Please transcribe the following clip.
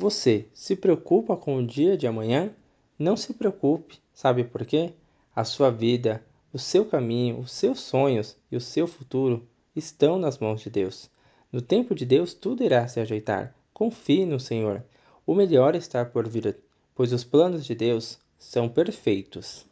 Você se preocupa com o dia de amanhã? Não se preocupe, sabe por quê? A sua vida, o seu caminho, os seus sonhos e o seu futuro estão nas mãos de Deus. No tempo de Deus, tudo irá se ajeitar. Confie no Senhor. O melhor está por vir, pois os planos de Deus são perfeitos.